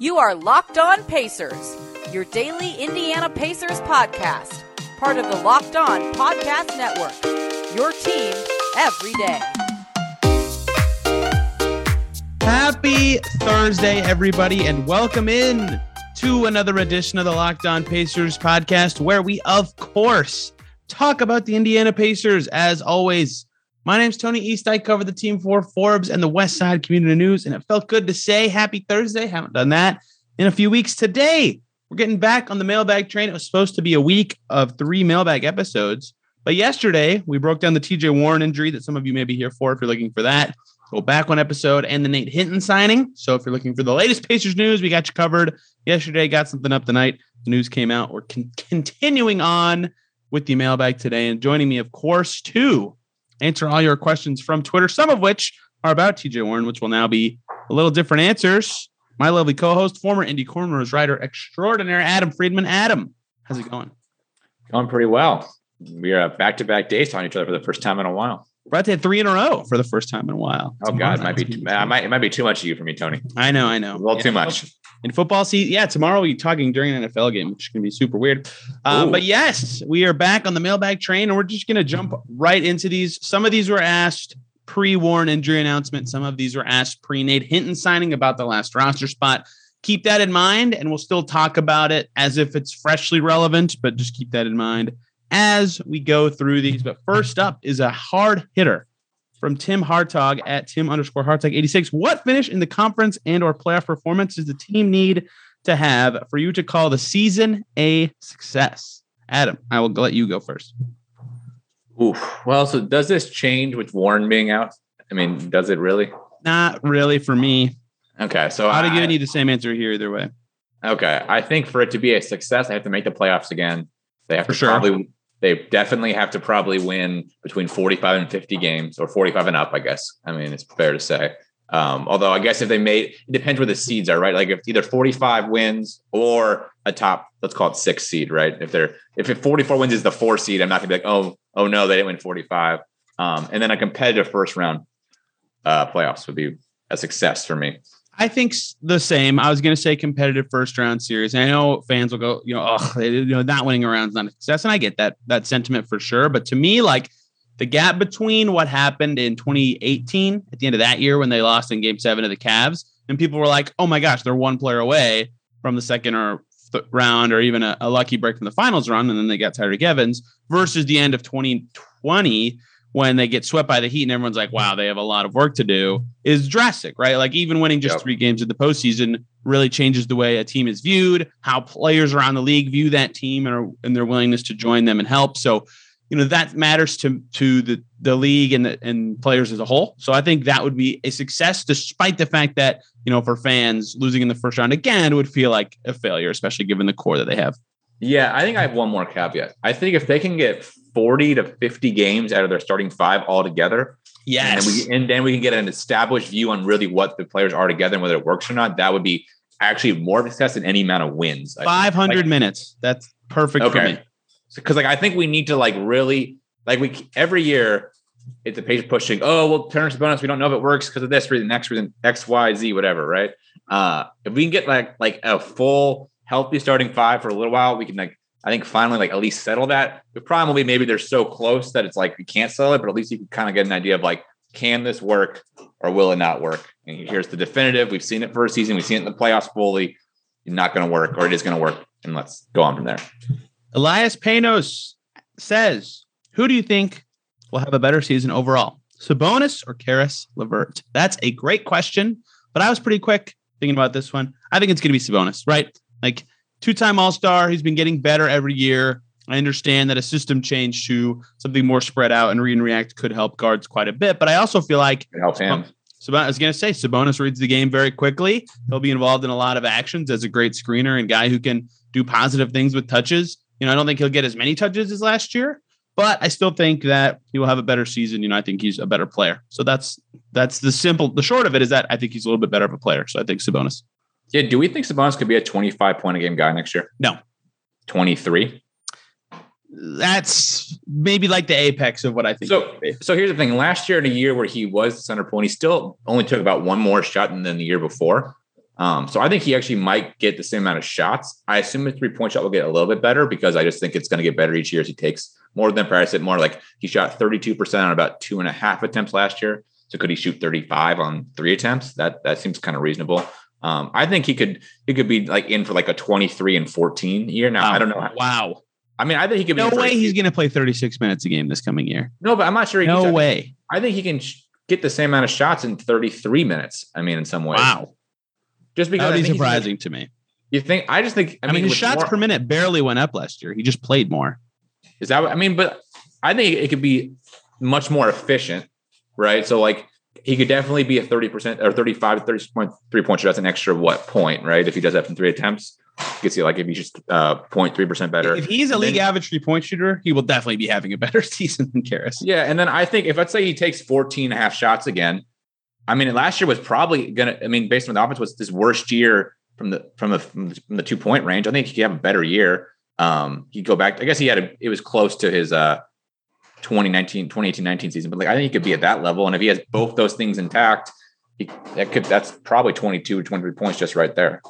You are Locked On Pacers, your daily Indiana Pacers podcast, part of the Locked On Podcast Network. Your team every day. Happy Thursday, everybody, and welcome in to another edition of the Locked On Pacers podcast, where we, of course, talk about the Indiana Pacers. As always, my name's Tony East. I cover the team for Forbes and the West Side Community News, and it felt good to say happy Thursday. Haven't done that in a few weeks. Today, we're getting back on the mailbag train. It was supposed to be a week of three mailbag episodes, but yesterday we broke down the TJ Warren injury that some of you may be here for if you're looking for that. Go back one episode and the Nate Hinton signing. So if you're looking for the latest Pacers news, we got you covered. Yesterday, got something up tonight. The news came out. We're con- continuing on with the mailbag today. And joining me, of course, to answer all your questions from Twitter, some of which are about TJ Warren, which will now be a little different answers. My lovely co-host, former Indy Cornrows writer extraordinaire, Adam Friedman. Adam, how's it going? Going pretty well. We are back-to-back days on each other for the first time in a while. To hit three in a row for the first time in a while. Oh God, it might be too, I might it might be too much of you for me, Tony. I know, I know. A little Yeah. too much. in football season. Yeah, tomorrow we're talking during an NFL game, which is going to be super weird. Uh, but yes, we are back on the mailbag train, and we're just going to jump right into these. Some of these were asked pre-Warren injury announcement. Some of these were asked pre-Nate Hinton signing about the last roster spot. Keep that in mind, and we'll still talk about it as if it's freshly relevant. But just keep that in mind as we go through these. But first up is a hard hitter from Tim Hartog at Tim underscore Hartog 86. What finish in the conference and or playoff performance does the team need to have for you to call the season a success? Adam, I will let you go first. Oof. Well, so does this change with Warren being out? I mean, does it really? Not really for me. Okay, so I'd have given you the same answer here either way. okay, I think for it to be a success, they have to make the playoffs again. They have For to sure. probably they definitely have to probably win between 45 and 50 games or 45 and up, I guess. I mean, it's fair to say. Um, although I guess if they made it depends where the seeds are, right? Like if either 45 wins or a top, let's call it six seed, right? If they're if it 44 wins is the four seed, I'm not gonna be like, oh, oh no, they didn't win 45. Um, and then a competitive first round uh playoffs would be a success for me. I think the same. I was going to say competitive first round series. And I know fans will go, you know, oh, you know, not winning a round is not a success, and I get that that sentiment for sure. But to me, like the gap between what happened in 2018 at the end of that year when they lost in Game Seven of the Cavs, and people were like, oh my gosh, they're one player away from the second or th- round, or even a, a lucky break from the finals run, and then they got Tyreke Evans versus the end of 2020 when they get swept by the Heat and everyone's like, wow, they have a lot of work to do, is drastic, right? Like even winning just Yep. three games in the postseason really changes the way a team is viewed, how players around the league view that team and, are, and their willingness to join them and help. So, you know, that matters to to the the league and the, and players as a whole. So I think that would be a success, despite the fact that you know for fans losing in the first round again would feel like a failure, especially given the core that they have. Yeah, I think I have one more caveat. I think if they can get 40 to 50 games out of their starting five altogether, and then, we, and then we can get an established view on really what the players are together and whether it works or not, that would be actually more of a success than any amount of wins. I five hundred Like, minutes. That's perfect for Okay. me. because like I think we need to like really like we every year it's a page pushing. Oh well, Turner Sabonis. We don't know if it works because of this reason, next reason, X, Y, Z, whatever. Right? Uh, if we can get like like a full healthy starting five for a little while, we can like I think finally like at least settle that. The problem will be maybe they're so close that it's like we can't settle it, but at least you can kind of get an idea of like can this work or will it not work? And here's the definitive. We've seen it for a season. We've seen it in the playoffs fully. It's not going to work, or it is going to work, and let's go on from there. Elias Panos says, "Who do you think will have a better season overall, Sabonis or Caris LeVert?" That's a great question, but I was pretty quick thinking about this one. I think it's going to be Sabonis, right? Like two-time All-Star, he's been getting better every year. I understand that a system change to something more spread out and read and react could help guards quite a bit, but I also feel like It helps him. so I was going to say Sabonis reads the game very quickly. He'll be involved in a lot of actions as a great screener and guy who can do positive things with touches. You know, I don't think he'll get as many touches as last year, but I still think that he will have a better season. You know, I think he's a better player. So that's that's the simple. The short of it is that I think he's a little bit better of a player. So I think Sabonis. Yeah, do we think Sabonis could be a 25 point a game guy next year? No. 23. That's maybe like the apex of what I think. So, so here's the thing. Last year, in a year where he was the center point, he still only took about one more shot than the year before. Um, so I think he actually might get the same amount of shots. I assume his three point shot will get a little bit better because I just think it's going to get better each year as he takes more than practice it more. Like he shot 32% on about two and a half attempts last year. So could he shoot 35 on three attempts? That that seems kind of reasonable. Um, I think he could he could be like in for like a 23 and 14 year. Now wow. I don't know. Wow. I mean, I think he could. Be no way he's going to play 36 minutes a game this coming year. No, but I'm not sure. He no way. I think he can get the same amount of shots in 33 minutes. I mean, in some ways. Wow. Just because that would be surprising to me. You think? I just think. I, I mean, his shots more, per minute barely went up last year. He just played more. Is that? What, I mean, but I think it could be much more efficient, right? So like he could definitely be a 30% or 35 to 30.3 point shot. That's an extra what point, right? If he does that from three attempts, you can see like if he's just uh 0.3% better. If he's a and league then, average three point shooter, he will definitely be having a better season than Caris. Yeah. And then I think if let's say he takes 14 and a half shots again, I mean, last year was probably gonna, I mean, based on the offense was his worst year from the from the from the two point range. I think he could have a better year. Um, he'd go back. I guess he had a, it was close to his uh 2019, 2018, 19 season, but like I think he could be at that level. And if he has both those things intact, he, that could that's probably 22 or 23 points just right there.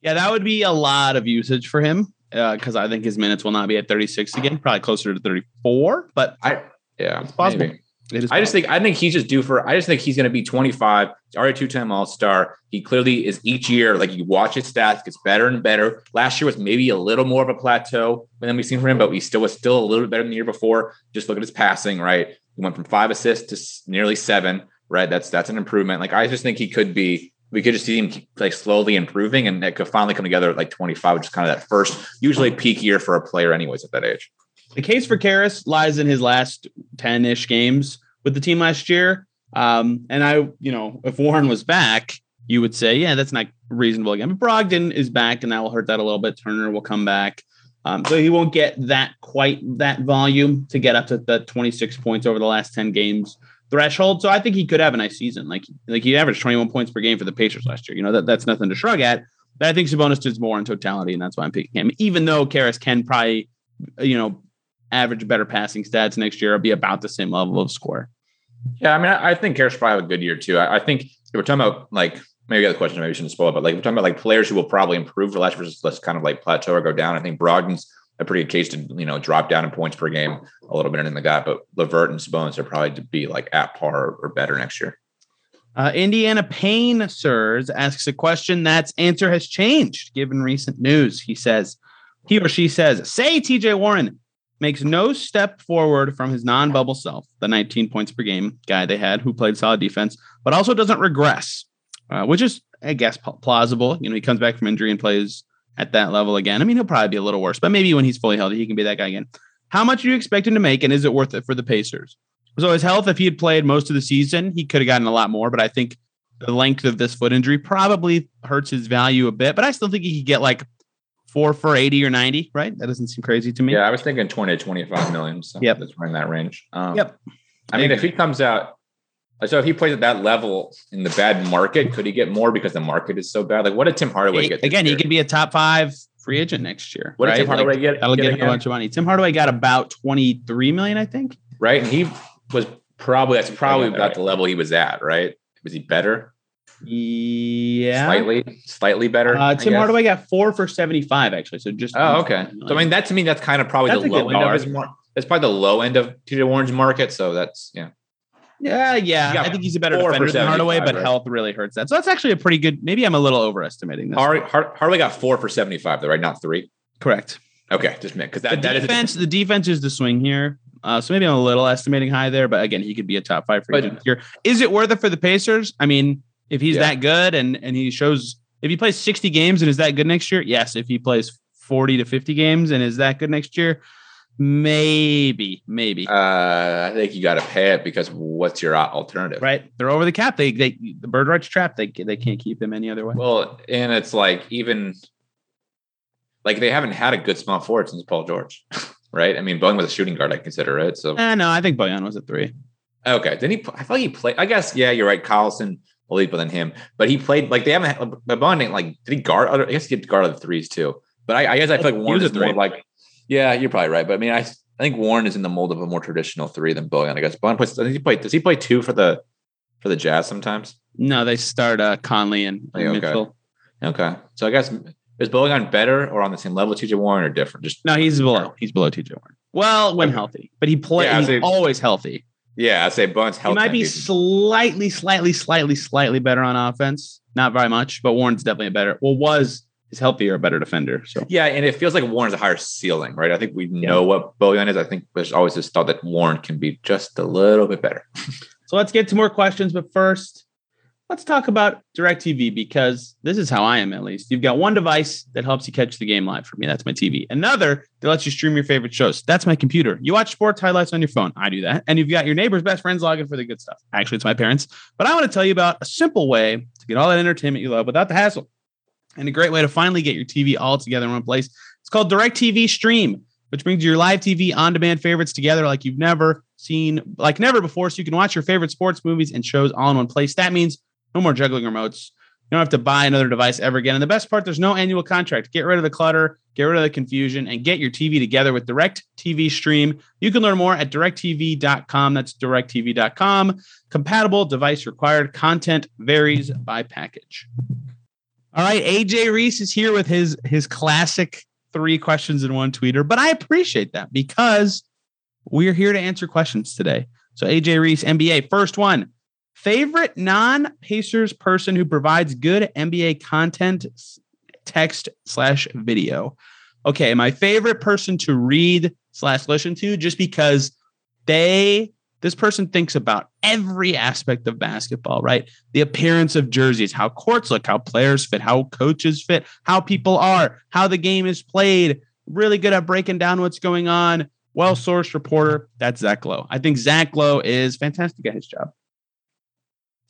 Yeah, that would be a lot of usage for him because uh, I think his minutes will not be at 36 again, probably closer to 34. But I yeah, it's possible. Maybe. I just think I think he's just due for. I just think he's going to be 25. He's already two time All Star. He clearly is each year. Like you watch his stats, gets better and better. Last year was maybe a little more of a plateau than we've seen from him, but he still was still a little bit better than the year before. Just look at his passing. Right, he went from five assists to nearly seven. Right, that's that's an improvement. Like I just think he could be. We could just see him like slowly improving, and it could finally come together at like 25, which is kind of that first, usually peak year for a player, anyways, at that age. The case for Caris lies in his last 10 ish games with the team last year. Um, and I, you know, if Warren was back, you would say, yeah, that's not reasonable again. But Brogdon is back, and that will hurt that a little bit. Turner will come back. Um, so he won't get that quite that volume to get up to the 26 points over the last 10 games threshold. So I think he could have a nice season. Like like he averaged 21 points per game for the Pacers last year. You know, that, that's nothing to shrug at. But I think Sabonis does more in totality, and that's why I'm picking him. Even though Caris can probably, you know, average better passing stats next year, It'll be about the same level of score. Yeah, I mean, I, think Caris probably have a good year too. I, I think if we're talking about like maybe the question maybe we shouldn't spoil it, but like we're talking about like players who will probably improve for last versus let's kind of like plateau or go down. I think Brogdon's a pretty good case to you know drop down in points per game a little bit in the guy, but LeVert and Sabonis are probably to be like at par or better next year. Uh, Indiana Payne Sirs asks a question that's answer has changed given recent news. He says, he or she says, say TJ Warren makes no step forward from his non-bubble self, the 19 points per game guy they had who played solid defense, but also doesn't regress, uh, which is, I guess, plausible. You know, he comes back from injury and plays at that level again. I mean, he'll probably be a little worse, but maybe when he's fully healthy, he can be that guy again. How much do you expect him to make, and is it worth it for the Pacers? So his health, if he had played most of the season, he could have gotten a lot more, but I think the length of this foot injury probably hurts his value a bit. But I still think he could get like four for 80 or 90, right? That doesn't seem crazy to me. Yeah, I was thinking 20 to 25 million. So yep. that's right in that range. Um, yep. I mean, if he comes out, so if he plays at that level in the bad market, could he get more because the market is so bad? Like, what did Tim Hardaway get? Again, he could be a top five free agent next year. What right? did Tim Hardaway like, get? That'll get, him a bunch of money. Tim Hardaway got about 23 million, I think. Right. And he was probably, that's probably about right. the level he was at, right? Was he better? Yeah, slightly, slightly better. Uh, Tim Hardaway got four for seventy-five, actually. So just oh, okay. So I mean, that to me, that's kind of probably that's the low end bar. of his. That's probably the low end of TJ Warren's market. So that's yeah. Yeah, yeah. I think he's a better defender than Hardaway, but right? health really hurts that. So that's actually a pretty good. Maybe I'm a little overestimating this. Hard, Hard, Hardaway got four for seventy-five, though, right? Not three. Correct. Okay, just because that, the that defense, is the defense is the swing here. Uh, so maybe I'm a little estimating high there, but again, he could be a top five for agent here. Is it worth it for the Pacers? I mean, if he's yeah. that good and and he shows if he plays 60 games and is that good next year, yes. If he plays 40 to 50 games and is that good next year, maybe, maybe. Uh, I think you got to pay it because what's your alternative? Right, they're over the cap. They they the bird rights trap. They they can't keep him any other way. Well, and it's like even like they haven't had a good small forward since Paul George, right? I mean, Bojan was a shooting guard. I consider it. So, uh, no, I think Bojan was a three. Okay, then he. I thought he played. I guess yeah, you're right. Collison Oladipo than him, but he played like they haven't. LeBron didn't like. Did he guard? Other, I guess he did guard other threes too. But I, I guess I feel like Warren is more like. Yeah, you're probably right. But I mean, I, I think Warren is in the mold of a more traditional three than Bojan. I guess Bojan plays. Does he play? Does he play two for the for the Jazz sometimes? No, they start uh, Conley and, and okay. Mitchell. Okay, so I guess is Bojan better or on the same level as TJ Warren or different? Just No, he's below. He's below TJ Warren. Well, when healthy, but he plays. Yeah, he's always healthy. Yeah, I say Bones He might be slightly, slightly, slightly, slightly better on offense. Not very much, but Warren's definitely a better. Well, was is healthier, a better defender. So Yeah, and it feels like Warren's a higher ceiling, right? I think we know what Bojan is. I think there's always this thought that Warren can be just a little bit better. So let's get to more questions. But first, let's talk about DirecTV because this is how I am, at least. You've got one device that helps you catch the game live for me. That's my TV. Another that lets you stream your favorite shows. That's my computer. You watch sports highlights on your phone. I do that. And you've got your neighbor's best friends logging for the good stuff. Actually, it's my parents. But I want to tell you about a simple way to get all that entertainment you love without the hassle. And a great way to finally get your TV all together in one place. It's called DirecTV Stream which brings your live TV on demand favorites together like you've never seen, like never before. So you can watch your favorite sports, movies, and shows all in one place. That means no more juggling remotes. You don't have to buy another device ever again. And the best part, there's no annual contract. Get rid of the clutter, get rid of the confusion, and get your TV together with Direct TV Stream. You can learn more at directv.com. That's directv.com. Compatible device required. Content varies by package. All right, AJ Reese is here with his his classic three questions in one tweeter, but I appreciate that because we're here to answer questions today. So AJ Reese, NBA, first one. Favorite non-Pacers person who provides good NBA content, text slash video. Okay, my favorite person to read slash listen to, just because they this person thinks about every aspect of basketball, right? The appearance of jerseys, how courts look, how players fit, how coaches fit, how people are, how the game is played. Really good at breaking down what's going on. Well sourced reporter. That's Zach Lowe. I think Zach Lowe is fantastic at his job.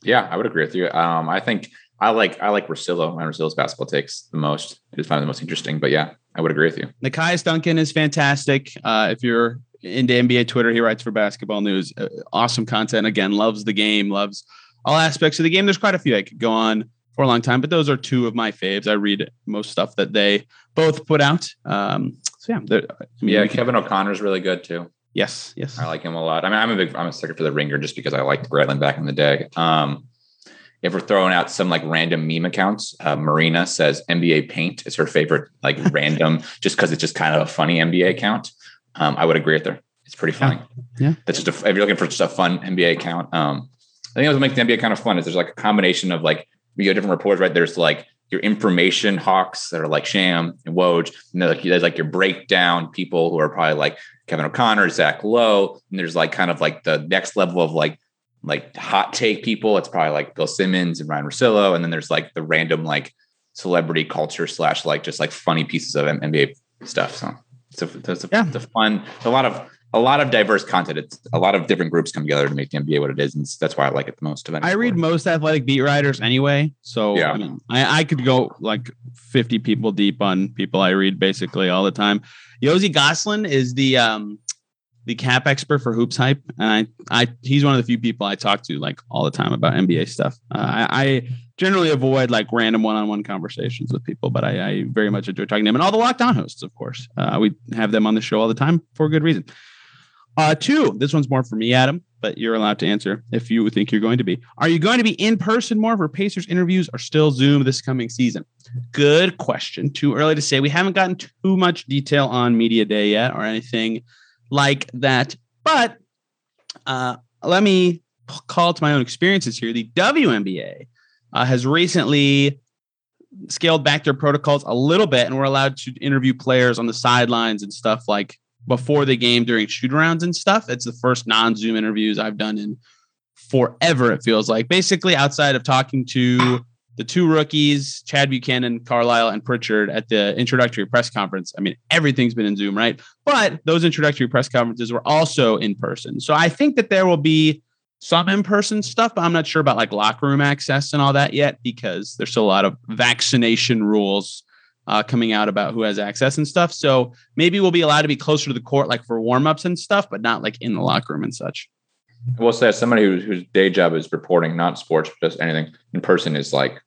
Yeah, I would agree with you. Um, I think I like I like Rossillo. My Rossillo's basketball takes the most. I just find the most interesting. But yeah, I would agree with you. Nekias Duncan is fantastic. Uh, if you're into NBA Twitter, he writes for Basketball News. Uh, awesome content. Again, loves the game, loves all aspects of the game. There's quite a few I could go on for a long time, but those are two of my faves. I read most stuff that they both put out. Um, so yeah, I mean, Yeah, Kevin O'Connor's really good too. Yes, yes. I like him a lot. I mean, I'm a big I'm a sucker for the ringer just because I liked Grantland back in the day. Um, if we're throwing out some like random meme accounts, uh, Marina says NBA Paint is her favorite, like random, just because it's just kind of a funny NBA account. Um, I would agree with her. It's pretty funny. Yeah. That's just a, if you're looking for just a fun NBA account. Um, I think what makes the NBA kind of fun is there's like a combination of like we have different reporters, right? There's like your information hawks that are like Shams and Woj, and then like, there's like your breakdown people who are probably like Kevin O'Connor, Zach Lowe, and there's like kind of like the next level of like like hot take people. It's probably like Bill Simmons and Ryan Rossillo, and then there's like the random like celebrity culture slash like just like funny pieces of NBA stuff. So it's a, it's a, Yeah. it's a fun, a lot of a lot of diverse content. It's a lot of different groups come together to make the NBA what it is, and that's why I like it the most. I read most athletic beat writers anyway. So Yeah. I mean, I, I could go like 50 people deep on people I read basically all the time. Yossi Gozlan is the um the cap expert for Hoops Hype, and I I he's one of the few people I talk to like all the time about NBA stuff. Uh, I, I generally avoid like random one-on-one conversations with people, but I, I very much enjoy talking to them and all the Locked On hosts, of course. Uh, we have them on the show all the time for good reason. Uh, two, this one's more for me, Adam, but you're allowed to answer if you think you're going to be. Are you going to be in person more for Pacers interviews or still Zoom this coming season? Good question. Too early to say. We haven't gotten too much detail on Media Day yet or anything like that. But uh, let me call to my own experiences here. The WNBA uh, has recently scaled back their protocols a little bit, and we're allowed to interview players on the sidelines and stuff like before the game during shoot arounds and stuff. It's the first non Zoom interviews I've done in forever, it feels like. Basically, outside of talking to the two rookies, Chad Buchanan, Carlisle, and Pritchard at the introductory press conference. I mean, everything's been in Zoom, right? But those introductory press conferences were also in person. So I think that there will be some in-person stuff, but I'm not sure about like locker room access and all that yet because there's still a lot of vaccination rules uh, coming out about who has access and stuff. So maybe we'll be allowed to be closer to the court, like for warm-ups and stuff, but not like in the locker room and such. I will say, as somebody who, whose day job is reporting, not sports, but just anything in person, is like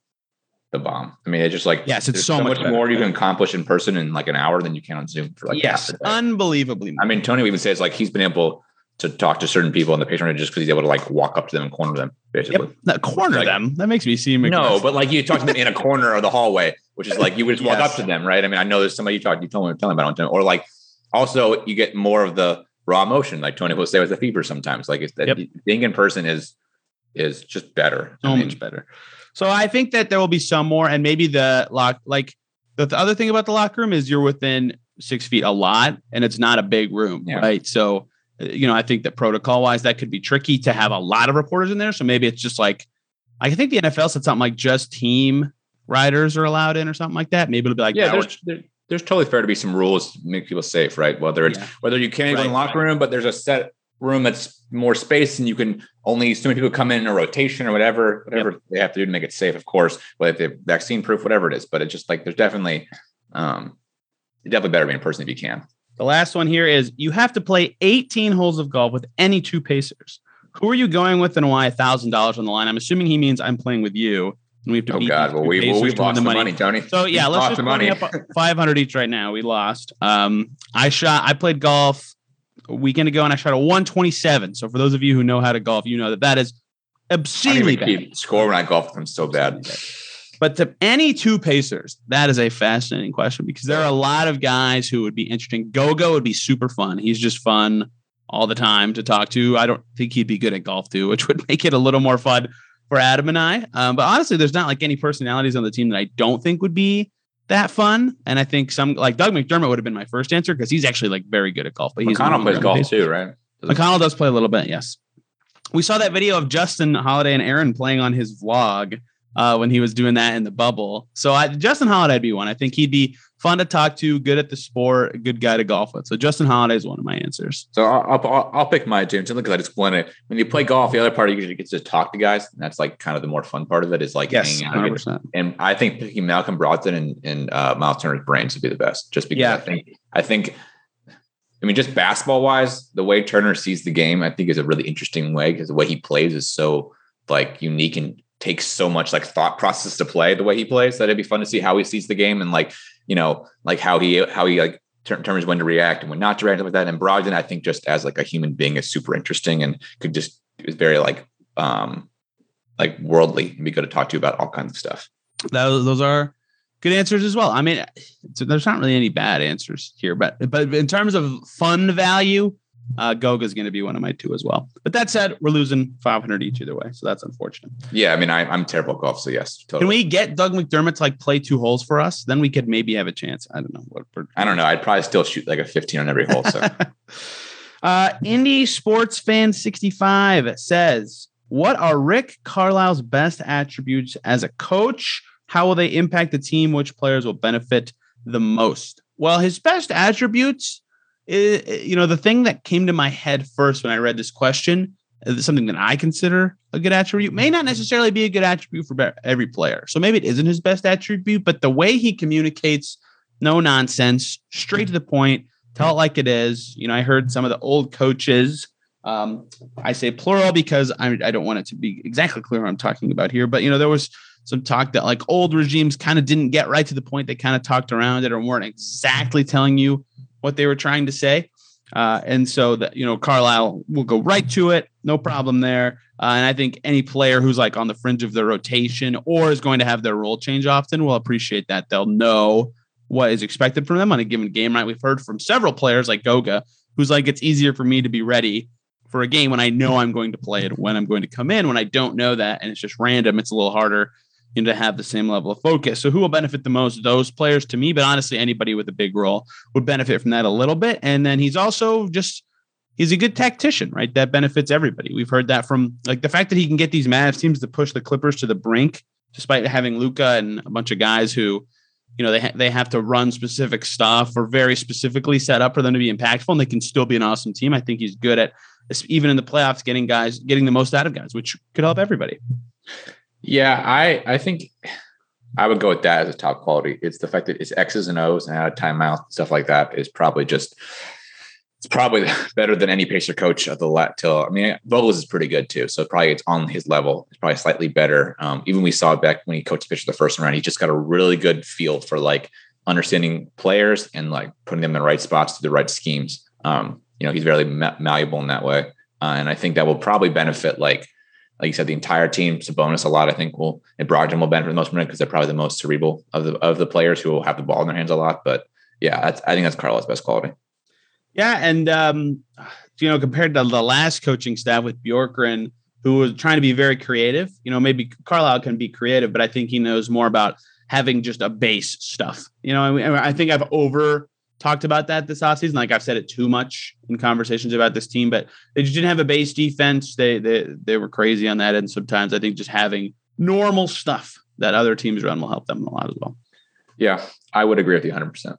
the bomb. I mean, it's just like Yes, it's there's so much better. more you can accomplish in person in like an hour than you can on Zoom for like yes, half a day. unbelievably. I mean, Tony even says like he's been able to talk to certain people in the patient just because he's able to like walk up to them and corner them, basically. Yep. That corner Like- them. That makes me seem No, aggressive. but like you talk to them in a corner of the hallway, which is like you would just walk up to them, right? I mean, I know there's somebody you talk, you tell me, tell me about, it, or like also you get more of the raw emotion, like Tony will say with the fever sometimes. Like it's that Yep. being in person is is just better. so much better. So I think that there will be some more, and maybe the lock. Like the, the other thing about the locker room is you're within six feet a lot, and it's not a big room, Yeah. right? So uh, you know, I think that protocol wise, that could be tricky to have a lot of reporters in there. So maybe it's just like I think the NFL said something like just team riders are allowed in or something like that. Maybe it'll be like yeah, there's there, there's totally fair to be some rules to make people safe, right? Whether it's Yeah. whether you can't go in the Right, locker room, but there's a set room that's more space and you can only so many people come in a rotation or whatever, whatever they have to do to make it safe, of course, whether they're vaccine proof, whatever it is. But it's just like there's definitely um you definitely better be in person if you can. The last one here is you have to play 18 holes of golf with any two pacers. Who are you going with and why? thousand dollars on the line. I'm assuming he means I'm playing with you, and we have to Oh beat God, well we well, we lost the money. Tony. So yeah, We let's lost just money money. up 500 each right now. We lost. Um, I shot. I played golf a weekend ago, and I shot a 127. So for those of you who know how to golf, you know that that is I obscenely even bad. score when I golf them so bad. But to any two pacers, that is a fascinating question because there are a lot of guys who would be interesting. Goga would be super fun. He's just fun all the time to talk to. I don't think he'd be good at golf too, which would make it a little more fun for Adam and I. Um, but honestly, there's not like any personalities on the team that I don't think would be that fun. And I think some like Doug McDermott would have been my first answer because he's actually like very good at golf. But he's McConnell plays golf too, right? McConnell does play a little bit, yes. We saw that video of Justin Holiday and Aaron playing on his vlog uh, when he was doing that in the bubble. So I, Justin Holiday would be one. I think he'd be fun to talk to, good at the sport, good guy to golf with. So Justin Holiday is one of my answers. So I'll, I'll, I'll pick my James because I just want to. When you play golf, the other part you usually get to talk to guys, and that's like kind of the more fun part of it is like hanging out. 100%. And I think picking Malcolm Brogdon and, and uh, Miles Turner's brains would be the best, just because Yeah. I think I think. I mean, just basketball wise, the way Turner sees the game, I think is a really interesting way because the way he plays is so like unique and takes so much like thought process to play the way he plays that it'd be fun to see how he sees the game and like you know like how he how he like ter- determines when to react and when not to react with that. And Brogdon, I think just as like a human being is super interesting and could just is very like um like worldly and be good to talk to about all kinds of stuff. Those, those are good answers as well. I mean, there's not really any bad answers here, but but in terms of fun value, uh, Goga's going to be one of my two as well. But that said, we're losing 500 each either way, so that's unfortunate. Yeah, I mean, I, I'm terrible at golf, so yes, Totally. Can we get Doug McDermott to like play two holes for us? Then we could maybe have a chance. I don't know what. I don't know. I'd probably still shoot like a 15 on every hole. So uh, Indie Sports Fan 65 says, What are Rick Carlisle's best attributes as a coach? How will they impact the team? Which players will benefit the most? Well, his best attributes, i- you know, the thing that came to my head first when I read this question is something that I consider a good attribute may not necessarily be a good attribute for every player. So maybe it isn't his best attribute, but the way he communicates, no nonsense, straight to the point, tell it like it is. You know, I heard some of the old coaches. Um, I say plural because I, I don't want it to be exactly clear what I'm talking about here, but you know, there was some talk that like old regimes kind of didn't get right to the point. They kind of talked around it or weren't exactly telling you what they were trying to say. Uh, and so that you know, Carlisle will go right to it, no problem there. Uh, and I think any player who's like on the fringe of their rotation or is going to have their role change often will appreciate that. They'll know what is expected from them on a given game. Right? We've heard from several players like Goga, who's like, it's easier for me to be ready for a game when I know I'm going to play it, when I'm going to come in. When I don't know that and it's just random, it's a little harder you know, to have the same level of focus. So who will benefit the most? Those players to me, but honestly, anybody with a big role would benefit from that a little bit. And then he's also just he's a good tactician, right? That benefits everybody. We've heard that from like the fact that he can get these Mavs teams to push the Clippers to the brink, despite having Luka and a bunch of guys who, you know, they ha- they have to run specific stuff or very specifically set up for them to be impactful, and they can still be an awesome team. I think he's good at even in the playoffs getting guys getting the most out of guys, which could help everybody. Yeah, I I think I would go with that as a top quality. It's the fact that it's X's and O's and out of timeout and stuff like that is probably just it's probably better than any pacer coach of the lat till I mean Vogels is pretty good too. So probably it's on his level. It's probably slightly better. Um, even we saw back when he coached pitcher the first round, he just got a really good feel for like understanding players and like putting them in the right spots to the right schemes. Um, you know, he's very ma- malleable in that way. uh, and I think that will probably benefit like like you said, the entire team. Sabonis a bonus a lot. I think will and Brogdon will benefit the most from it because they're probably the most cerebral of the of the players who will have the ball in their hands a lot. But yeah, I think that's Carlisle's best quality. Yeah, and um, you know, compared to the last coaching staff with Bjorkgren, who was trying to be very creative, you know, maybe Carlisle can be creative, but I think he knows more about having just a base stuff. You know, I, mean, I think I've over talked about that this offseason. Like I've said it too much in conversations about this team, but they just didn't have a base defense. They they they were crazy on that end sometimes. I think just having normal stuff that other teams run will help them a lot as well. Yeah, I would agree with you 100%.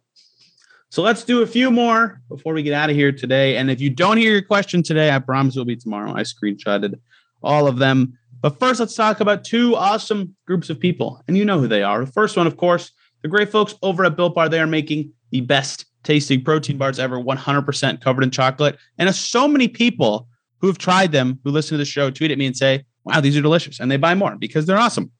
So let's do a few more before we get out of here today. And if you don't hear your question today, I promise it will be tomorrow. I screenshotted all of them. But first, let's talk about two awesome groups of people. And you know who they are. The first one, of course, the great folks over at Built Bar. They are making the best tasting protein bars ever, 100% covered in chocolate. And so many people who have tried them, who listen to the show, tweet at me and say, wow, these are delicious. And they buy more because they're awesome.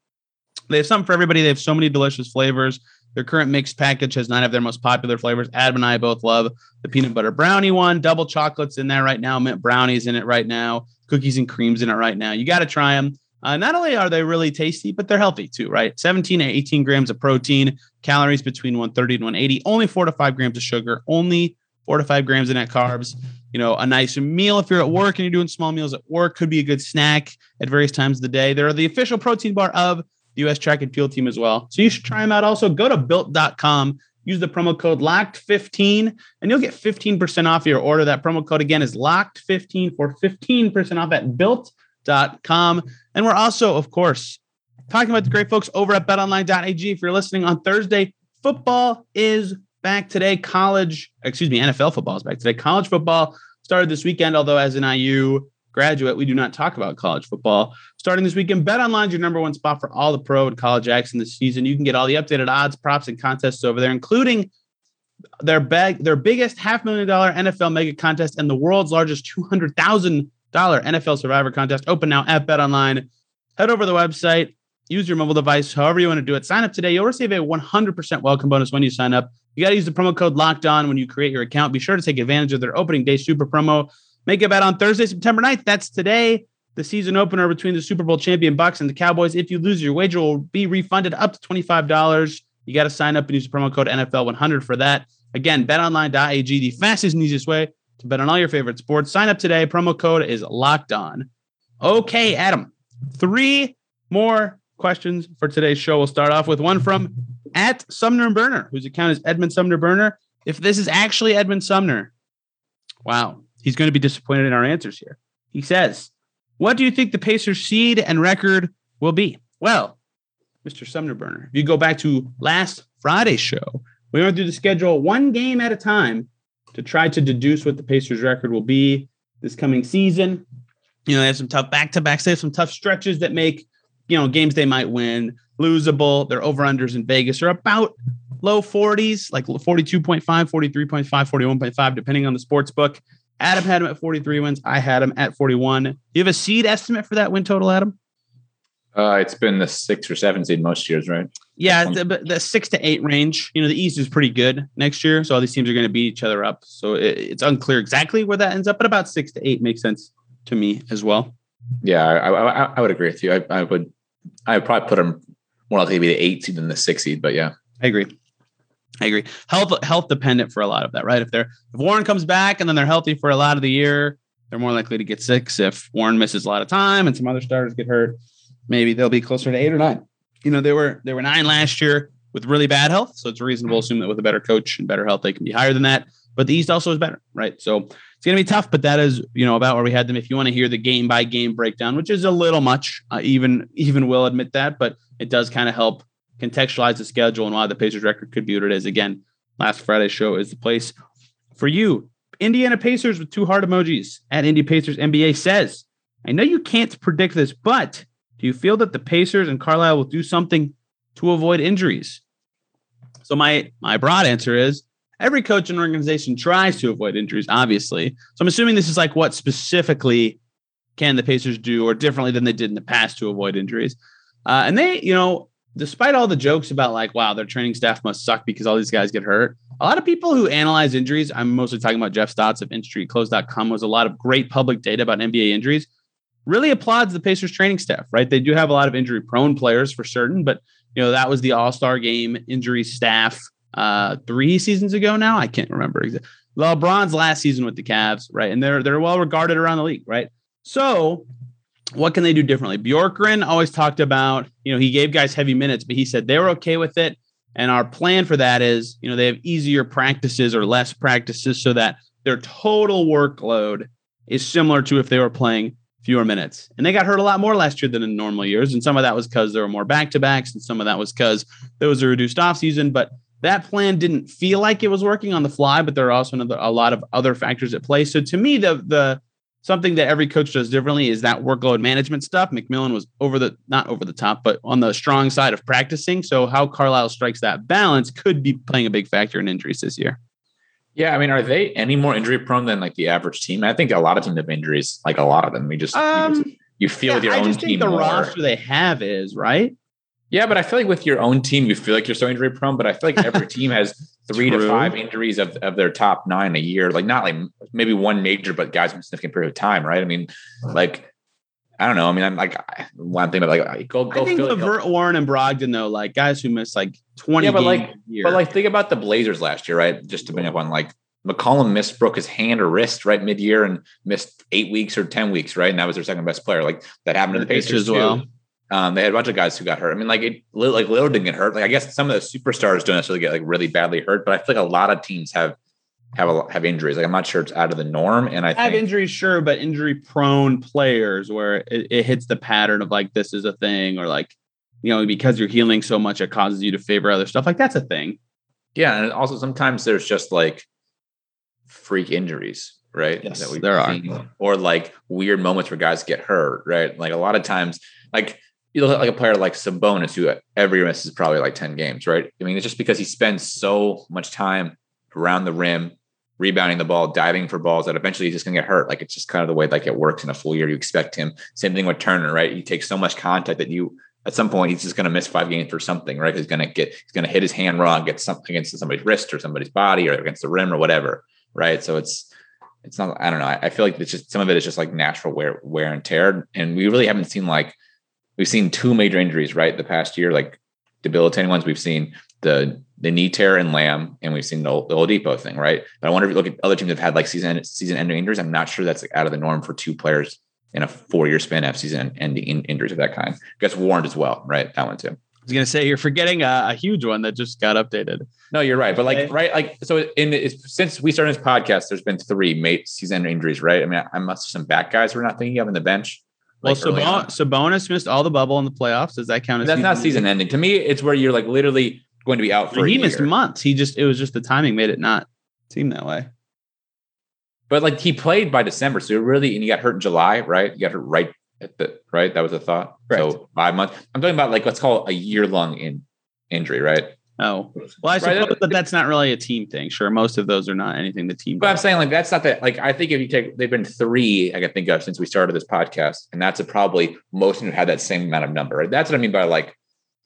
They have something for everybody. They have so many delicious flavors. Their current mixed package has nine of their most popular flavors. Adam and I both love the peanut butter brownie one. Double chocolates in there right now. Mint brownies in it right now. Cookies and creams in it right now. You got to try them. Uh, not only are they really tasty, but they're healthy too, right? 17 to 18 grams of protein, calories between 130 and 180, only four to five grams of sugar, only four to five grams of net carbs. You know, a nice meal if you're at work and you're doing small meals at work could be a good snack at various times of the day. They're the official protein bar of the US track and field team as well. So you should try them out. Also, go to built.com, use the promo code locked15, and you'll get 15% off your order. That promo code again is locked15 for 15% off at built.com. And we're also, of course, talking about the great folks over at betonline.ag. If you're listening on Thursday, football is back today. College, excuse me, NFL football is back today. College football started this weekend, although as an IU graduate, we do not talk about college football. Starting this weekend, Bet Online is your number one spot for all the pro and college action this season. You can get all the updated odds, props, and contests over there, including their bag, their biggest half million dollar NFL mega contest and the world's largest two hundred thousand dollar NFL Survivor contest. Open now at Bet Online. Head over to the website. Use your mobile device, however you want to do it. Sign up today. You'll receive a 100% welcome bonus when you sign up. You got to use the promo code Locked On when you create your account. Be sure to take advantage of their opening day super promo. Make a bet on Thursday, September 9th. That's today. The season opener between the Super Bowl champion Bucs and the Cowboys. If you lose, your wager will be refunded up to $25. You got to sign up and use the promo code NFL100 for that. Again, betonline.ag, the fastest and easiest way to bet on all your favorite sports. Sign up today. Promo code is locked on. Okay, Adam, three more questions for today's show. We'll start off with one from at Sumner Burner, whose account is Edmund Sumner Burner. If this is actually Edmund Sumner, wow, he's going to be disappointed in our answers here. He says, What do you think the Pacers seed and record will be? Well, Mr. Sumner Burner, if you go back to last Friday's show, we went through the schedule one game at a time to try to deduce what the Pacers record will be this coming season. You know, they have some tough back to backs, they have some tough stretches that make, you know, games they might win losable. Their over unders in Vegas are about low 40s, like 42.5, 43.5, 41.5, depending on the sports book. Adam had him at 43 wins. I had him at 41. Do you have a seed estimate for that win total, Adam? Uh, it's been the six or seven seed most years, right? Yeah, the, the, six to eight range. You know, the East is pretty good next year, so all these teams are going to beat each other up. So it, it's unclear exactly where that ends up, but about six to eight makes sense to me as well. Yeah, I, I, I would agree with you. I, I, would, I would probably put them more likely to be the eight seed than the six seed, but yeah, I agree. I agree. Health health dependent for a lot of that, right? If they're if Warren comes back and then they're healthy for a lot of the year, they're more likely to get six. If Warren misses a lot of time and some other starters get hurt, maybe they'll be closer to eight or nine. You know, they were they were nine last year with really bad health, so it's reasonable to assume that with a better coach and better health, they can be higher than that. But the East also is better, right? So it's going to be tough, but that is you know about where we had them. If you want to hear the game by game breakdown, which is a little much, uh, even even will admit that, but it does kind of help contextualize the schedule and why the Pacers record could be what it is. Again, last Friday's show is the place for you. Indiana Pacers with two heart emojis at Indy Pacers NBA says, I know you can't predict this, but do you feel that the Pacers and Carlisle will do something to avoid injuries? So my my broad answer is every coach and organization tries to avoid injuries, obviously. So I'm assuming this is like what specifically can the Pacers do or differently than they did in the past to avoid injuries. Uh, and they, you know, despite all the jokes about like, wow, their training staff must suck because all these guys get hurt, a lot of people who analyze injuries, I'm mostly talking about Jeff Stotts of InStreetClothes.com, was a lot of great public data about NBA injuries. Really applauds the Pacers training staff, right? They do have a lot of injury prone players for certain, but you know, that was the all-star game injury staff uh three seasons ago now. I can't remember exactly. LeBron's last season with the Cavs, right? And they're they're well regarded around the league, right? So what can they do differently? Bjorkgren always talked about, you know, he gave guys heavy minutes, but he said they were okay with it. And our plan for that is, you know, they have easier practices or less practices so that their total workload is similar to if they were playing fewer minutes. And they got hurt a lot more last year than in normal years. And some of that was because there were more back to backs, and some of that was because there was a reduced offseason. But that plan didn't feel like it was working on the fly, but there are also another, a lot of other factors at play. So to me, the the something that every coach does differently is that workload management stuff. McMillan was over the not over the top, but on the strong side of practicing. So how Carlisle strikes that balance could be playing a big factor in injuries this year. Yeah, I mean, are they any more injury prone than like the average team? I think a lot of teams have injuries, like a lot of them. We just, Um, you, just- you feel Yeah, with your I own just team think the more. roster they have is right. Yeah, but I feel like with your own team, you feel like you're so injury prone. But I feel like every team has three to five injuries of, of their top nine a year. Like not like maybe one major, but guys from a significant period of time, right? I mean, like I don't know. I mean, I'm like one thing, but like go go I think Levert, Warren, and Brogdon though, like guys who miss like twenty Yeah, but, games like- a year. But like think about the Blazers last year, right? Just to bring up on like McCollum missed broke his hand or wrist right mid year and missed eight weeks or ten weeks, right? And that was their second best player. Like that happened to the Mitch Pacers as well. too. Um, they had a bunch of guys who got hurt. I mean, like it, like Lillard didn't get hurt. Like I guess some of the superstars don't necessarily get like really badly hurt, but I feel like a lot of teams have have a have injuries. Like I'm not sure it's out of the norm. And I have think injuries, sure, but injury prone players where it, it hits the pattern of like this is a thing, or like you know because you're healing so much, it causes you to favor other stuff. Like that's a thing. yeah, and also sometimes there's just like freak injuries, right? Yes, that there are. seen. or like weird moments where guys get hurt, right? Like a lot of times, like you look like a player like Sabonis, who every miss is probably like 10 games, right? I mean, it's just because he spends so much time around the rim, rebounding the ball, diving for balls that eventually he's just gonna get hurt. Like it's just kind of the way like it works in a full year. You expect him. Same thing with Turner, right? He takes so much contact that you at some point he's just gonna miss five games for something, right? He's gonna get he's gonna hit his hand wrong, get something against somebody's wrist or somebody's body or against the rim or whatever, right? So it's it's not I don't know. I, I feel like it's just some of it is just like natural wear wear and tear. And we really haven't seen like we've seen two major injuries, right? The past year, like debilitating ones. We've seen the the knee tear in Lamb, and we've seen the, the Oladipo thing, right? But I wonder if you look at other teams that have had like season season ending injuries. I'm not sure that's like out of the norm for two players in a four year span have season ending in- injuries of that kind. I guess warned as well, right? That one too. I was gonna say you're forgetting a, a huge one that just got updated. No, you're right. But like, Okay. right, like, so in it's, since we started this podcast, there's been three mate season injuries, right? I mean, I must have some back guys we're not thinking of in the bench. Well, like, early. Sabon- Sabonis missed all the bubble in the playoffs. Does that count as that's not season ending. To me, it's where you're like literally going to be out for. He missed year. months. He just it was just the timing made it not seem that way. But like he played by December, so it really, and he got hurt in July, right? You got hurt right at the right. That was a thought. So five months. I'm talking about like let's call it a year long in injury, right? Oh, well, I suppose that- that that's not really a team thing. Sure, most of those are not anything the team. But I'm saying like that's not that. Like I think if you take, they've been three I can think of since we started this podcast, and that's a probably most of who had that same amount of number. Right? That's what I mean by like.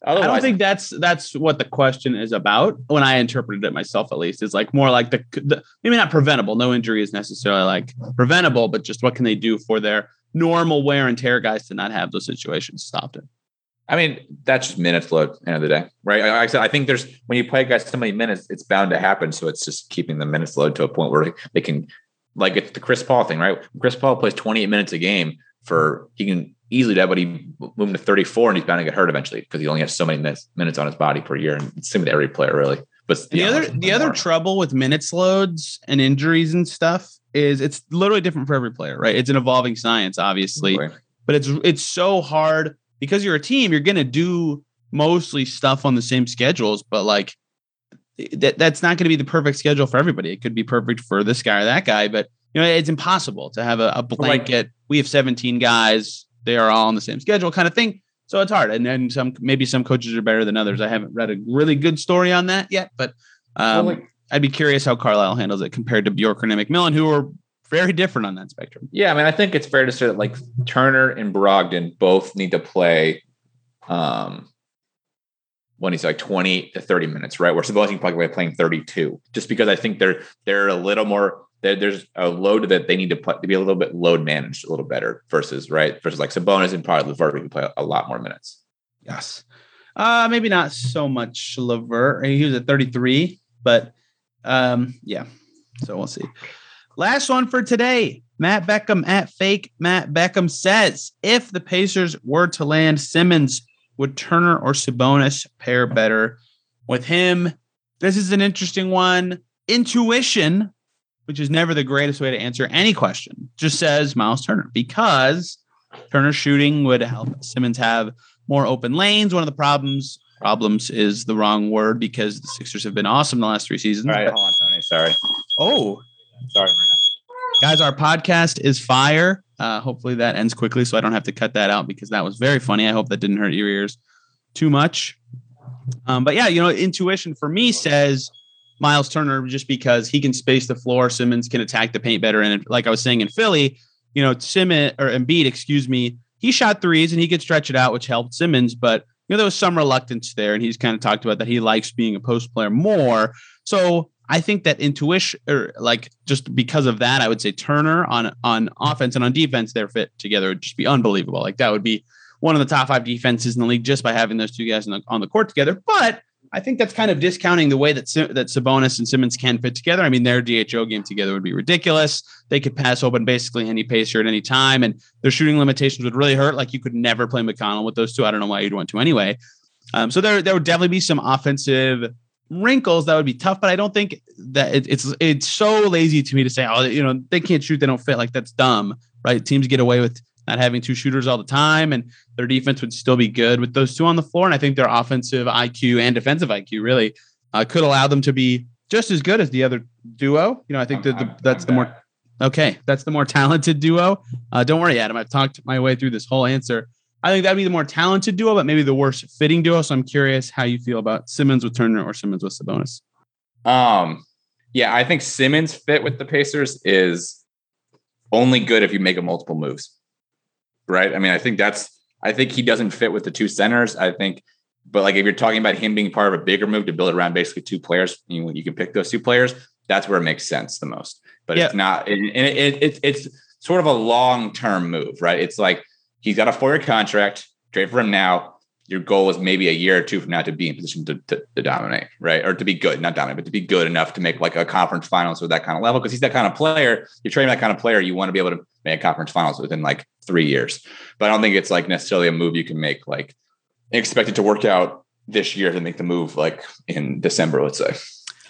I don't think that's that's what the question is about. When I interpreted it myself, at least, is like more like the, the maybe not preventable. No injury is necessarily like preventable, but just what can they do for their normal wear and tear guys to not have those situations stopped it. I mean, that's just minutes load end of the day, right? Like I said, I think there's when you play guys so many minutes, it's bound to happen. So it's just keeping the minutes load to a point where they can, like it's the Chris Paul thing, right? Chris Paul plays 28 minutes a game for he can easily do that, but he move him to 34 and he's bound to get hurt eventually because he only has so many minutes, minutes on his body per year. And it's same with every player, really. But The other the other more. trouble with minutes loads and injuries and stuff is it's literally different for every player, right? It's an evolving science, obviously. but it's it's so hard because you're a team you're going to do mostly stuff on the same schedules but like that that's not going to be the perfect schedule for everybody. It could be perfect for this guy or that guy but you know it's impossible to have a, a blanket we have 17 guys they are all on the same schedule kind of thing. So it's hard and then some maybe some coaches are better than others. I haven't read a really good story on that yet but um, Well, like- i'd be curious how carlisle handles it compared to bjorkgren and mcmillan who are very different on that spectrum Yeah, I mean, I think it's fair to say that like Turner and Brogdon both need to play um when he's like 20 to 30 minutes, right? Where Sabonis can probably playing 32, just because I think they're they're a little more there's a load that they need to put to be a little bit load managed a little better versus right versus like Sabonis and probably LeVert can play a lot more minutes. Yes. Uh, maybe not so much LeVert. He was at 33, but um, yeah. So we'll see. Last one for today. Matt Beckham at fake Matt Beckham says if the Pacers were to land Simmons, would Turner or Sabonis pair better with him? This is an interesting one. Intuition, which is never the greatest way to answer any question, just says Miles Turner because Turner shooting would help Simmons have more open lanes. One of the problems problems is the wrong word because the Sixers have been awesome the last three seasons. All right, hold on, Tony. Sorry. Oh, sorry, guys, our podcast is fire. Uh, hopefully that ends quickly, so I don't have to cut that out because that was very funny. I hope that didn't hurt your ears too much. Um, but yeah, you know, intuition for me says Miles Turner just because he can space the floor. Simmons can attack the paint better, and like I was saying in Philly, you know, Simmons or Embiid, excuse me, he shot threes and he could stretch it out, which helped Simmons. But you know, there was some reluctance there, and he's kind of talked about that he likes being a post player more. So I think that intuition, or like just because of that, I would say Turner on on offense and on defense, their fit together would just be unbelievable. Like that would be one of the top five defenses in the league just by having those two guys on the, on the court together. But I think that's kind of discounting the way that that Sabonis and Simmons can fit together. I mean, their DHO game together would be ridiculous. They could pass open basically any pacer at any time, and their shooting limitations would really hurt. Like you could never play McConnell with those two. I don't know why you'd want to anyway. Um, so there, there would definitely be some offensive wrinkles that would be tough, but I don't think that it, it's it's so lazy to me to say, oh, you know, they can't shoot, they don't fit. Like that's dumb, right? Teams get away with not having two shooters all the time, and their defense would still be good with those two on the floor. And I think their offensive IQ and defensive IQ really uh, could allow them to be just as good as the other duo. You know, I think that the, that's the more okay, that's the more talented duo. Uh, don't worry, Adam. I've talked my way through this whole answer. I think that'd be the more talented duo, but maybe the worst fitting duo. So I'm curious how you feel about Simmons with Turner or Simmons with Sabonis. Um, yeah, I think Simmons fit with the Pacers is only good if you make a multiple moves right? I mean, I think that's I think he doesn't fit with the two centers. I think, but like if you're talking about him being part of a bigger move to build around basically two players, you you can pick those two players. That's where it makes sense the most. But yeah. it's not, and it, it, it, it's sort of a long term move, right? It's like he's got a four year contract. Trade for him now your goal is maybe a year or two from now to be in position to, to, to, dominate, right? Or to be good, not dominate, but to be good enough to make like a conference finals with that kind of level. Because he's that kind of player. You're trading that kind of player. You want to be able to make a conference finals within like three years. But I don't think it's like necessarily a move you can make like expect it to work out this year to make the move like in December, let's say.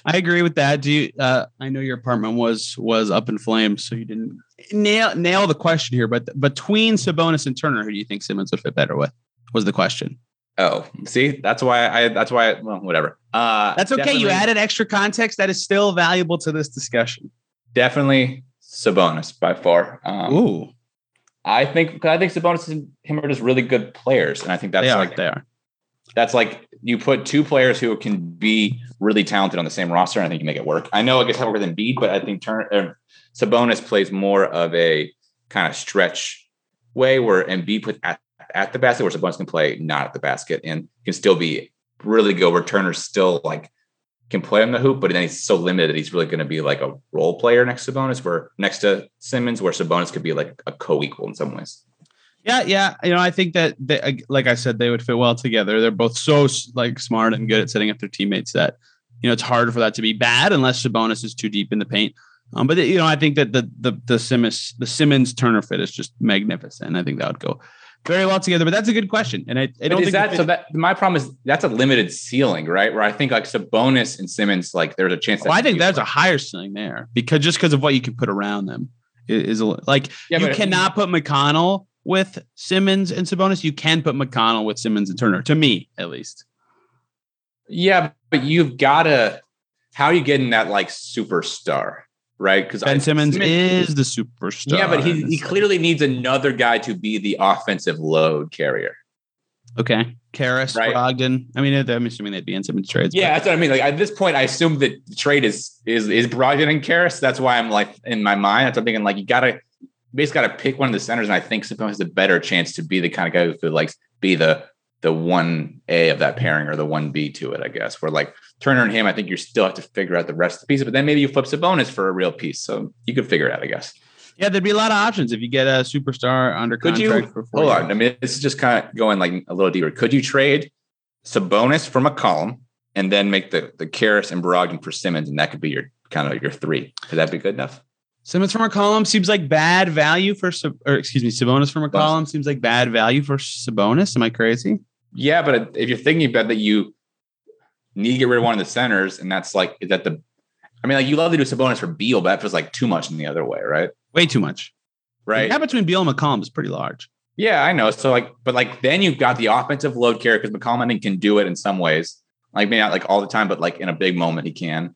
I agree with that. Do you? Uh, I know your apartment was was up in flames, so you didn't nail nail the question here. But between Sabonis and Turner, who do you think Simmons would fit better with? Was the question? Oh, see, that's why I. That's why. I, well, whatever. Uh, that's okay. You added extra context that is still valuable to this discussion. Definitely Sabonis by far. Um, Ooh, I think I think Sabonis and him are just really good players, and I think that's they like they are. That's like you put two players who can be really talented on the same roster, and I think you make it work. I know it gets harder than Embiid, but I think Turn uh, Sabonis plays more of a kind of stretch way where Embiid puts at at the basket, where Sabonis can play not at the basket and can still be really good. Where Turner's still like can play on the hoop, but then he's so limited he's really going to be like a role player next to Sabonis, where next to Simmons, where Sabonis could be like a co-equal in some ways. Yeah, yeah. You know, I think that they, like I said, they would fit well together. They're both so like smart and good at setting up their teammates that you know it's hard for that to be bad unless Sabonis is too deep in the paint. Um, but you know, I think that the the the Simmons the Simmons Turner fit is just magnificent. I think that would go very well together. But that's a good question, and I, I don't think that. So that my problem is that's a limited ceiling, right? Where I think like Sabonis and Simmons, like there's a chance. That I think there's a higher ceiling there because just because of what you can put around them is, is a, like yeah, you cannot put McConnell with Simmons and Sabonis. You can put McConnell with Simmons and Turner. To me, at least. Yeah, but you've got to. How are you getting that like superstar? right? Because Ben Simmons is the superstar. Yeah, but he, he clearly needs another guy to be the offensive load carrier. Okay. Caris, right? Brogdon. I mean, I'm assuming they'd be in Simmons trades. Yeah, but. that's what I mean. Like at this point, I assume that the trade is is is Brogdon and Caris. That's why I'm like in my mind. That's what I'm thinking. Like you gotta basically gotta pick one of the centers, and I think Sabonis has a better chance to be the kind of guy who could like be the the one A of that pairing or the one B to it, I guess. Where like Turner and him, I think you still have to figure out the rest of the pieces, but then maybe you flip Sabonis for a real piece. So you could figure it out, I guess. Yeah, there'd be a lot of options if you get a superstar under Could contract you for hold years. on? I mean, this is just kind of going like a little deeper. Could you trade Sabonis for McCollum and then make the the Caris and Brogdon for Simmons, and that could be your kind of your three? Could that be good enough? Simmons from McCollum seems like bad value for, or excuse me, Sabonis from McCollum seems like bad value for Sabonis. Am I crazy? Yeah, but if you're thinking about that, you need to get rid of one of the centers, and that's like is that the. I mean, like you love to do Sabonis for Beal, but that feels like too much in the other way, right? Way too much. Right. The gap between Beal and McCollum is pretty large. Yeah, I know. So like, but like then you've got the offensive load carrier because McCollum I think can do it in some ways. Like maybe not like all the time, but like in a big moment he can.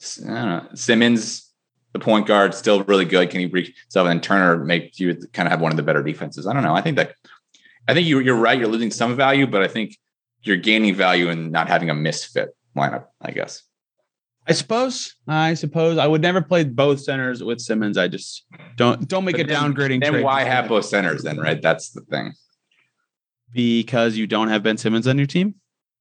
S- I don't know. Simmons, the point guard, still really good. Can he reach stuff? And Turner makes you kind of have one of the better defenses. I don't know. I think that I think you, you're right. You're losing some value, but I think you're gaining value in not having a misfit lineup. I guess. I suppose. I suppose I would never play both centers with Simmons. I just don't don't make But a then- downgrading. Then why have both centers then? Right. That's the thing. Because you don't have Ben Simmons on your team.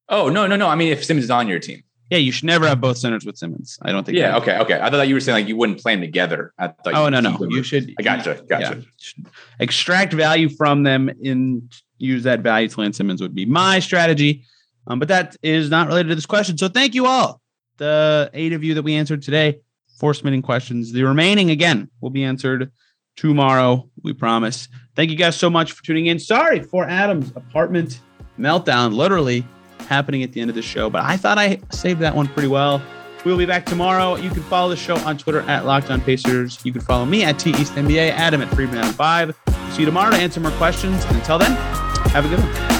Oh no no no. I mean, if Simmons is on your team. Yeah, you should never have both centers with Simmons. I don't think. Yeah. Okay. Okay. I thought you were saying like you wouldn't play them together. I thought Oh no no. them- You should. I gotcha. Gotcha. yeah, extract value from them and use that value to land Simmons would be my strategy. Um, but that is not related to this question. So thank you all, the eight of you that we answered today. Four submitting questions. The remaining again will be answered tomorrow. We promise. Thank you guys so much for tuning in. Sorry for Adam's apartment meltdown, literally happening at the end of the show, but I thought I saved that one pretty well. We'll be back tomorrow. You can follow the show on Twitter at Locked On Pacers. You can follow me at T East NBA, Adam at Freeman 5 See you tomorrow to answer more questions. And until then, have a good one.